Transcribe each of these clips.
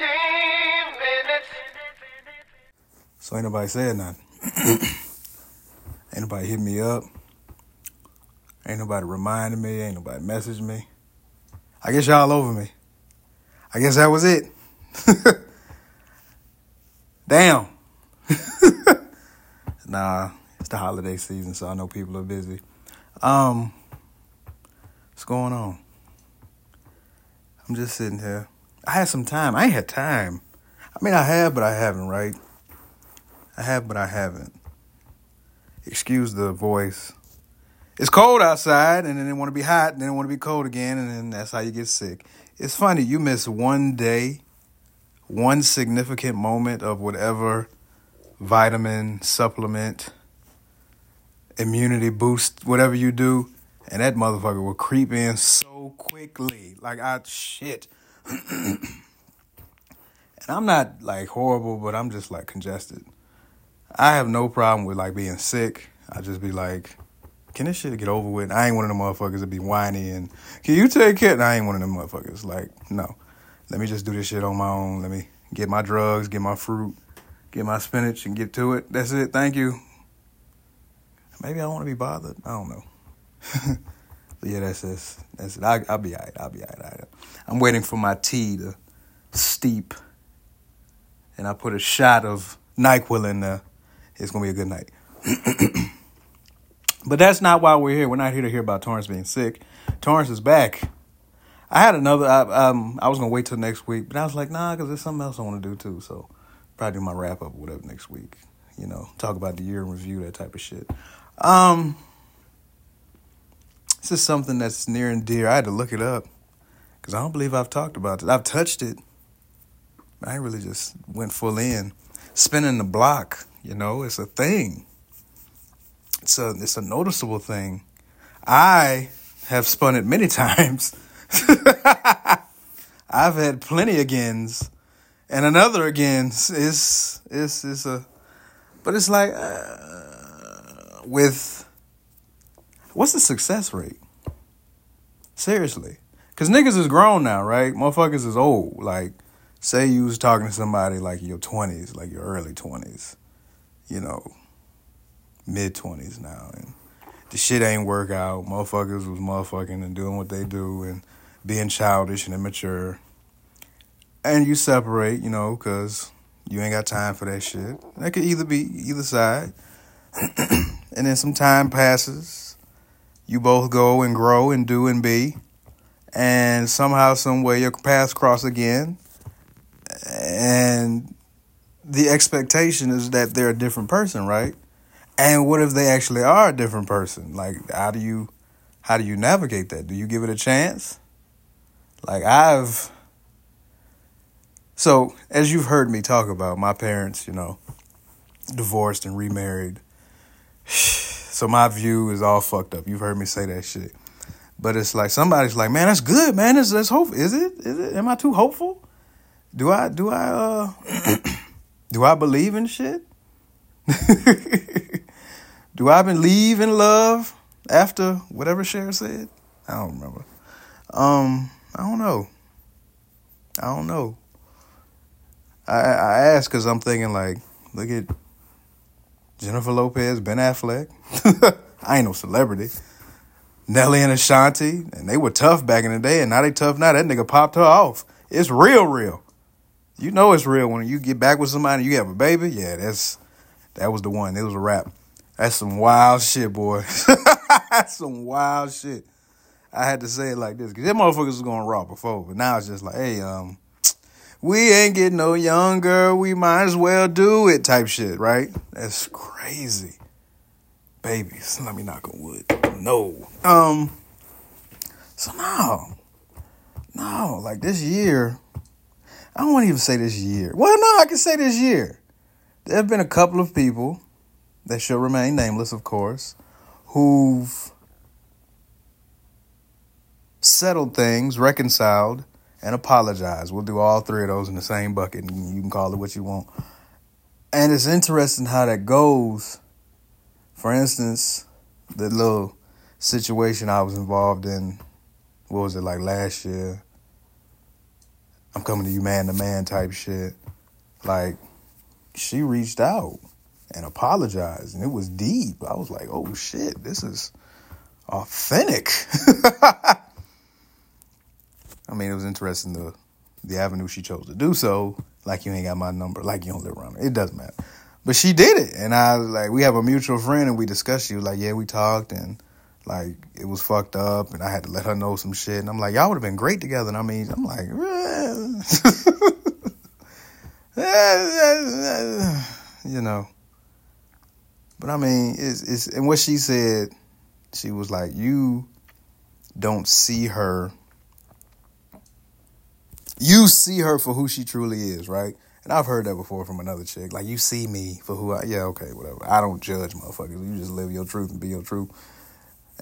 minutes. So ain't nobody saying nothing. ain't nobody hit me up. Ain't nobody reminding me. Ain't nobody messaging me. I guess y'all over me. I guess that was it. Damn. nah, it's the holiday season, so I know people are busy. Um, what's going on? I'm just sitting here. I had some time. I ain't had time. I mean, I have, but I haven't, right? I have, but I haven't. Excuse the voice. It's cold outside, and then it want to be hot, and then it want to be cold again, and then that's how you get sick. It's funny, you miss one day, one significant moment of whatever vitamin, supplement, immunity boost, whatever you do, and that motherfucker will creep in so quickly. Like, I, shit. And I'm not like horrible, but I'm just like congested. I have no problem with like being sick. I just be like, can this shit get over with? I ain't one of them motherfuckers that be whiny and can you take care? And I ain't one of them motherfuckers. Like, no. Let me just do this shit on my own. Let me get my drugs, get my fruit, get my spinach, and get to it. That's it. Thank you. Maybe I don't want to be bothered. I don't know. yeah, that's it. That's it. I, I'll be alright. I'll be alright. I'm waiting for my tea to steep, and I put a shot of Nyquil in there. It's gonna be a good night. but that's not why we're here. We're not here to hear about Torrance being sick. Torrance is back. I had another. I, um, I was gonna wait till next week, but I was like, nah, because there's something else I want to do too. So probably do my wrap up or whatever next week. You know, talk about the year in review, that type of shit. Um, this is something that's near and dear. I had to look it up because I don't believe I've talked about it. I've touched it. I really just went full in. Spinning the block, you know, it's a thing. It's a it's a noticeable thing. I have spun it many times. I've had plenty agains, and another agains is is is a, but it's like uh, with what's the success rate? Seriously, because niggas is grown now, right? Motherfuckers is old. Like, say you was talking to somebody like your twenties, like your early twenties, you know, mid twenties now, and the shit ain't work out. Motherfuckers was motherfucking and doing what they do, and being childish and immature. And you separate, you know, because you ain't got time for that shit. That could either be either side. and then some time passes. You both go and grow and do and be. And somehow, some way, your paths cross again. And the expectation is that they're a different person, right? And what if they actually are a different person? Like, how do you, how do you navigate that? Do you give it a chance? Like I've so as you've heard me talk about my parents, you know, divorced and remarried. So my view is all fucked up. You've heard me say that shit. But it's like somebody's like, "Man, that's good, man. That's that's hope. Is it? Is it? Am I too hopeful? Do I do I uh do I believe in shit? do I believe in love after whatever Cher said? I don't remember. Um I don't know. I don't know. I I ask because I'm thinking like, look at Jennifer Lopez, Ben Affleck. I ain't no celebrity. Nelly and Ashanti, and they were tough back in the day, and now they tough now. That nigga popped her off. It's real, real. You know it's real when you get back with somebody, you have a baby. Yeah, that's that was the one. It was a rap. That's some wild shit, boy. that's some wild shit. I had to say it like this because them motherfuckers was going raw before, but now it's just like, hey, um, we ain't getting no younger. We might as well do it, type shit, right? That's crazy. Babies, let me knock on wood. No, um, so no, no, like this year, I to even say this year. Well, no, I can say this year. There have been a couple of people that shall remain nameless, of course, who've settled things, reconciled, and apologize. We'll do all three of those in the same bucket, and you can call it what you want. And it's interesting how that goes. For instance, the little situation I was involved in, what was it like last year? I'm coming to you man to man type shit. Like, she reached out and apologized, and it was deep. I was like, oh shit, this is authentic. I mean, it was interesting the the avenue she chose to do so. Like you ain't got my number, like you don't live around me. It doesn't matter. But she did it, and I was like, we have a mutual friend, and we discussed. She was like, yeah, we talked, and like it was fucked up, and I had to let her know some shit. And I'm like, y'all would have been great together. And I mean, I'm like, you know. But I mean, it's it's and what she said, she was like, you don't see her. You see her for who she truly is, right? And I've heard that before from another chick. Like, you see me for who I, yeah, okay, whatever. I don't judge motherfuckers. You just live your truth and be your truth.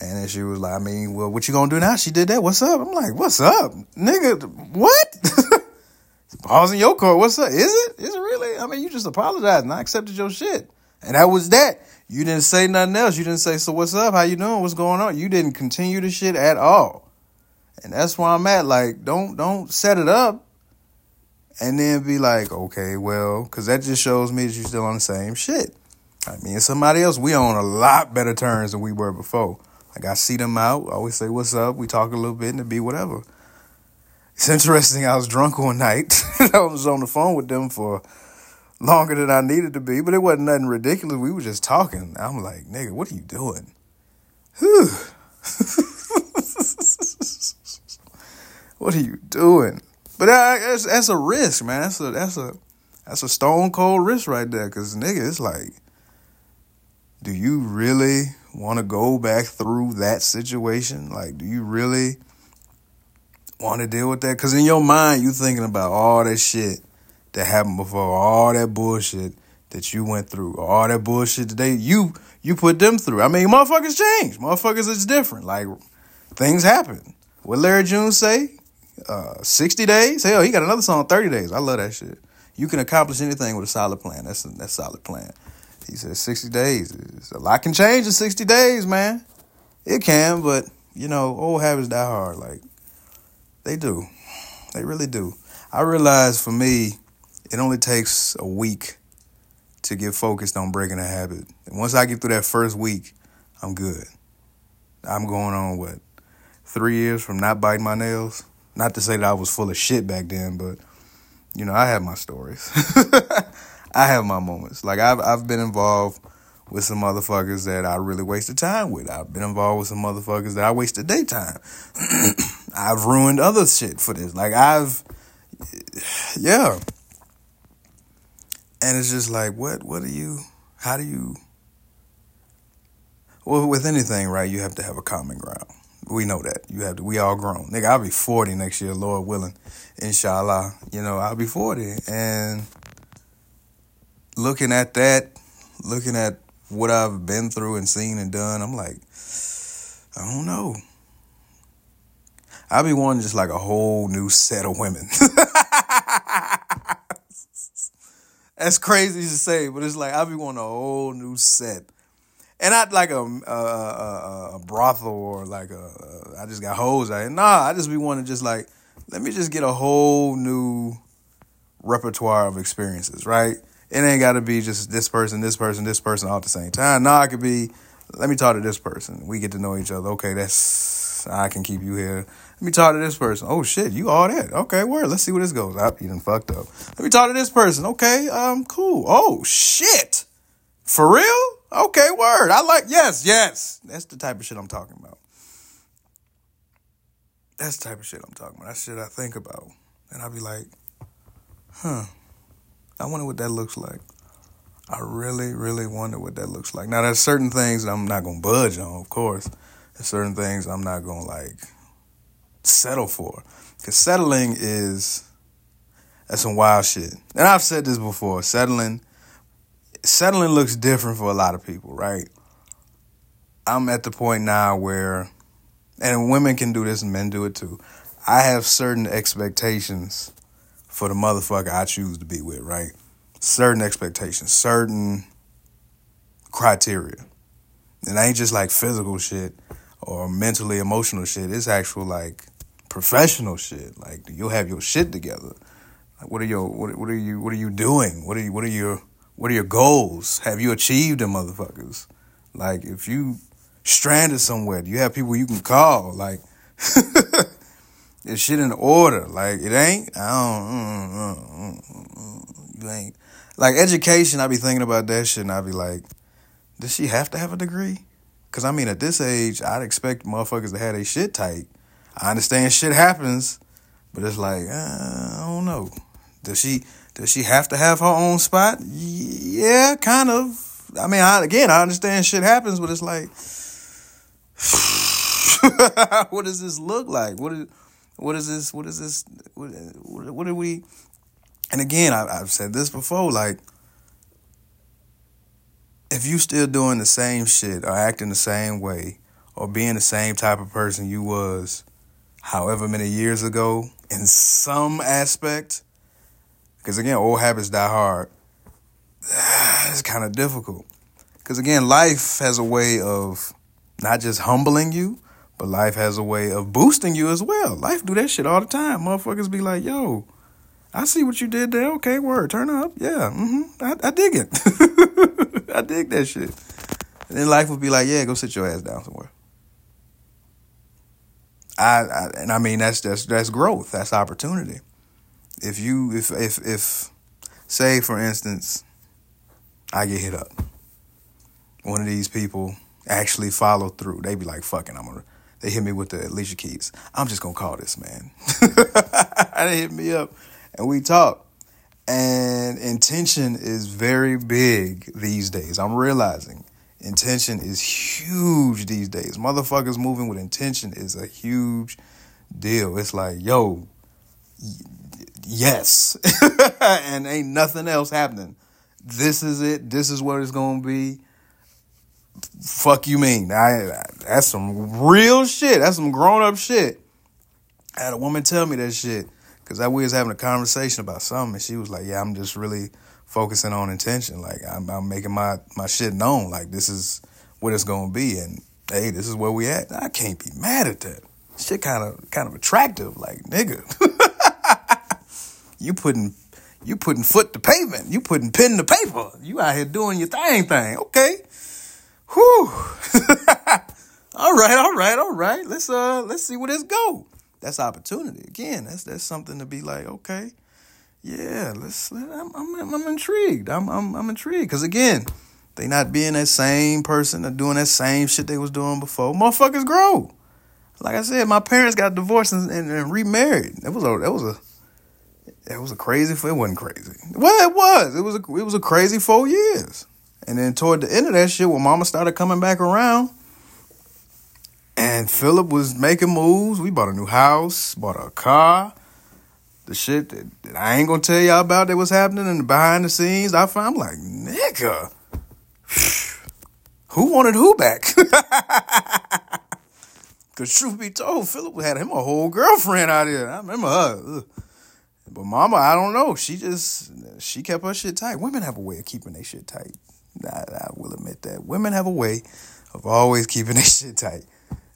And then she was like, I mean, well, what you gonna do now? She did that. What's up? I'm like, what's up? Nigga, what? Balls in your court. What's up? Is it? Is it really? I mean, you just apologized and I accepted your shit. And that was that. You didn't say nothing else. You didn't say, so what's up? How you doing? What's going on? You didn't continue the shit at all. And that's where I'm at. Like, don't don't set it up and then be like, okay, well, because that just shows me that you're still on the same shit. I mean, somebody else, we on a lot better terms than we were before. Like, I see them out, I always say, what's up? We talk a little bit and it be whatever. It's interesting, I was drunk one night. I was on the phone with them for longer than I needed to be, but it wasn't nothing ridiculous. We were just talking. I'm like, nigga, what are you doing? Whew. what are you doing? But that's, that's a risk, man. That's a that's a that's a stone cold risk right there. Cause nigga, it's like, do you really want to go back through that situation? Like, do you really want to deal with that? Cause in your mind, you thinking about all that shit that happened before, all that bullshit that you went through, all that bullshit they you you put them through. I mean, motherfuckers change. Motherfuckers is different. Like things happen. What Larry June say? Uh, 60 days. Hell, he got another song, 30 days. I love that shit. You can accomplish anything with a solid plan. That's a, that's solid plan. He said 60 days. A lot can change in 60 days, man. It can, but, you know, old habits die hard. Like, they do. They really do. I realize for me, it only takes a week to get focused on breaking a habit. And once I get through that first week, I'm good. I'm going on, what, three years from not biting my nails? Not to say that I was full of shit back then, but you know, I have my stories. I have my moments. Like I've I've been involved with some motherfuckers that I really wasted time with. I've been involved with some motherfuckers that I wasted daytime. I've ruined other shit for this. Like I've yeah. And it's just like what what do you how do you well with anything, right, you have to have a common ground. We know that. You have to, we all grown. Nigga, I'll be 40 next year, Lord willing. Inshallah. You know, I'll be 40. And looking at that, looking at what I've been through and seen and done, I'm like, I don't know. I'll be wanting just like a whole new set of women. That's crazy to say, but it's like I'll be wanting a whole new set and not like a a, a, brothel or like a, I just got hoes out. Nah, I just be wanting just like let me just get a whole new repertoire of experiences, right? It ain't got to be just this person, this person, this person all at the same time. Nah, it could be let me talk to this person. We get to know each other. Okay, that's I can keep you here. Let me talk to this person. Oh shit, you all that. Okay, where? Let's see where this goes. I, you done fucked up. Let me talk to this person. Okay, um, cool. Oh shit, for real? Okay, word. I like, yes, yes. That's the type of shit I'm talking about. That's the type of shit I'm talking about. That's shit I think about. And I'll be like, huh, I wonder what that looks like. I really, really wonder what that looks like. Now, there's certain things that I'm not going to budge on, of course. There's certain things I'm not going to like settle for. Because settling is, that's some wild shit. And I've said this before settling settling looks different for a lot of people, right? I'm at the point now where, and women can do this and men do it too. I have certain expectations for the motherfucker I choose to be with, right? Certain expectations, certain criteria. And ain't just like physical shit or mentally emotional shit. It's actual like professional shit. Like you'll have your shit together. Like What are your what, what are you what are you doing? What are you what are your what are your goals? Have you achieved them, motherfuckers? Like if you stranded somewhere, do you have people you can call? Like is shit in order? Like it ain't. I don't. Mm, mm, mm, you ain't like education. I be thinking about that shit, and I be like, does she have to have a degree? Cause I mean, at this age, I'd expect motherfuckers to have their shit tight. I understand shit happens, but it's like uh, I don't know. Does she does she have to have her own spot? Yeah, kind of. I mean, I, again, I understand shit happens, but it's like, what does this look like? What is what is this? What is this? What, what, are we? And again, I, I've said this before. Like, if you still doing the same shit or acting the same way or being the same type of person you was however many years ago in some aspect because again, old habits die hard. It's kind of difficult. Because again, life has a way of not just humbling you, but life has a way of boosting you as well. Life do that shit all the time. Motherfuckers be like, yo, I see what you did there. Okay, word, turn up. Yeah, mm-hmm. I, I dig it. I dig that shit. And then life would be like, yeah, go sit your ass down somewhere. I, I and I mean that's that's that's growth. That's opportunity if you if if if say for instance I get hit up. One of these people actually follow through. They be like, fucking, I'm gonna they hit me with the Alicia Keys. I'm just gonna call this man. they hit me up and we talk. And intention is very big these days. I'm realizing intention is huge these days. Motherfuckers moving with intention is a huge deal. It's like, yo, yes. and ain't nothing else happening. This is it. This is what it's going to be. Fuck you mean? I, that's some real shit. That's some grown up shit. I had a woman tell me that shit because I was having a conversation about something, and she was like, "Yeah, I'm just really focusing on intention. Like I'm, I'm making my my shit known. Like this is what it's gonna be, and hey, this is where we at. I can't be mad at that. Shit, kind of kind of attractive. Like nigga." You putting you putting foot to pavement. You putting pen to paper. You out here doing your thing thing. Okay. Whew. all right, all right, all right. Let's uh let's see where this go. That's opportunity. Again, that's that's something to be like, okay. Yeah, let's let, I'm, I'm I'm intrigued. I'm I'm I'm intrigued cuz again, they not being that same person or doing that same shit they was doing before. Motherfuckers grow. Like I said, my parents got divorced and, and, and remarried. It was a that was a it was a crazy. It wasn't crazy. Well, it was. It was. A, it was a crazy four years. And then toward the end of that shit, when Mama started coming back around, and Philip was making moves. We bought a new house, bought a car. The shit that, that I ain't gonna tell y'all about that was happening in the behind the scenes. I found I'm like, nigga, who wanted who back? Cause truth be told, Philip had him a whole girlfriend out here. I remember her. Ugh. But mama, I don't know. She just she kept her shit tight. Women have a way of keeping their shit tight. I, I will admit that. Women have a way of always keeping their shit tight.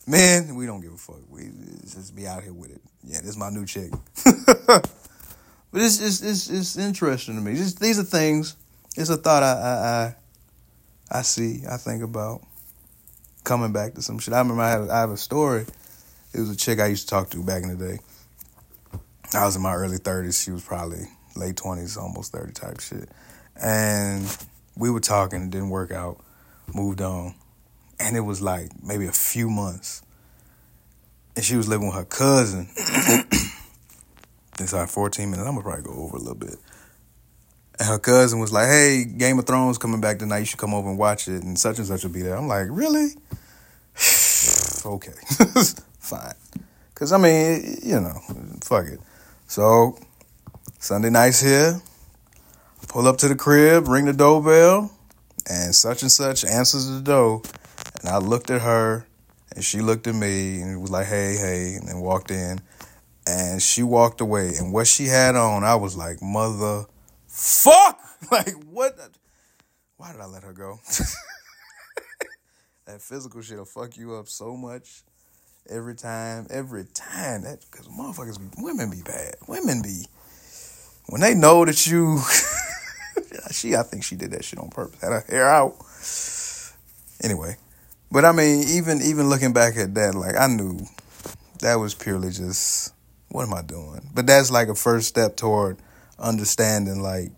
Man, we don't give a fuck. We just be out here with it. Yeah, this is my new chick. but it's, it's it's it's interesting to me. Just these are things. It's a thought I I I, I see. I think about coming back to some shit. I remember I, I have a story. It was a chick I used to talk to back in the day I was in my early 30s. She was probably late 20s, almost 30 type shit. And we were talking, it didn't work out, moved on. And it was like maybe a few months. And she was living with her cousin. it's like 14 minutes. I'm gonna probably go over a little bit. And her cousin was like, hey, Game of Thrones coming back tonight. You should come over and watch it. And such and such will be there. I'm like, really? okay. Fine. Because, I mean, you know, fuck it. So Sunday night's here. Pull up to the crib, ring the doorbell, and such and such answers the door. And I looked at her, and she looked at me, and was like, "Hey, hey," and then walked in, and she walked away. And what she had on, I was like, "Mother, fuck!" Like what? Why did I let her go? that physical shit'll fuck you up so much every time, every time. That because motherfuckers women be bad. Women be when they know that you, she, I think she did that shit on purpose, had her hair out. Anyway, but I mean, even even looking back at that, like I knew that was purely just what am I doing? But that's like a first step toward understanding, like,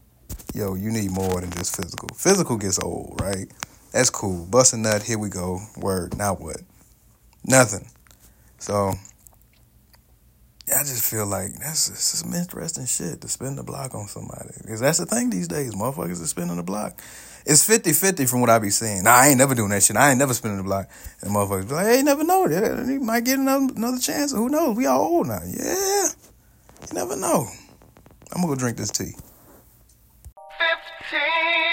yo, you need more than just physical. Physical gets old, right? That's cool. Busting nut, here we go. Word. Now what? Nothing. So I just feel like that's, some interesting shit to spin the block on somebody. Because that's the thing these days. Motherfuckers are spinning the block. It's 50 50 from what I be seeing. Nah, I ain't never doing that shit. I ain't never spinning the block. And motherfuckers be like, hey, never know. He might get another, another chance. Who knows? We all old now. Yeah. You never know. I'm going to go drink this tea. 15.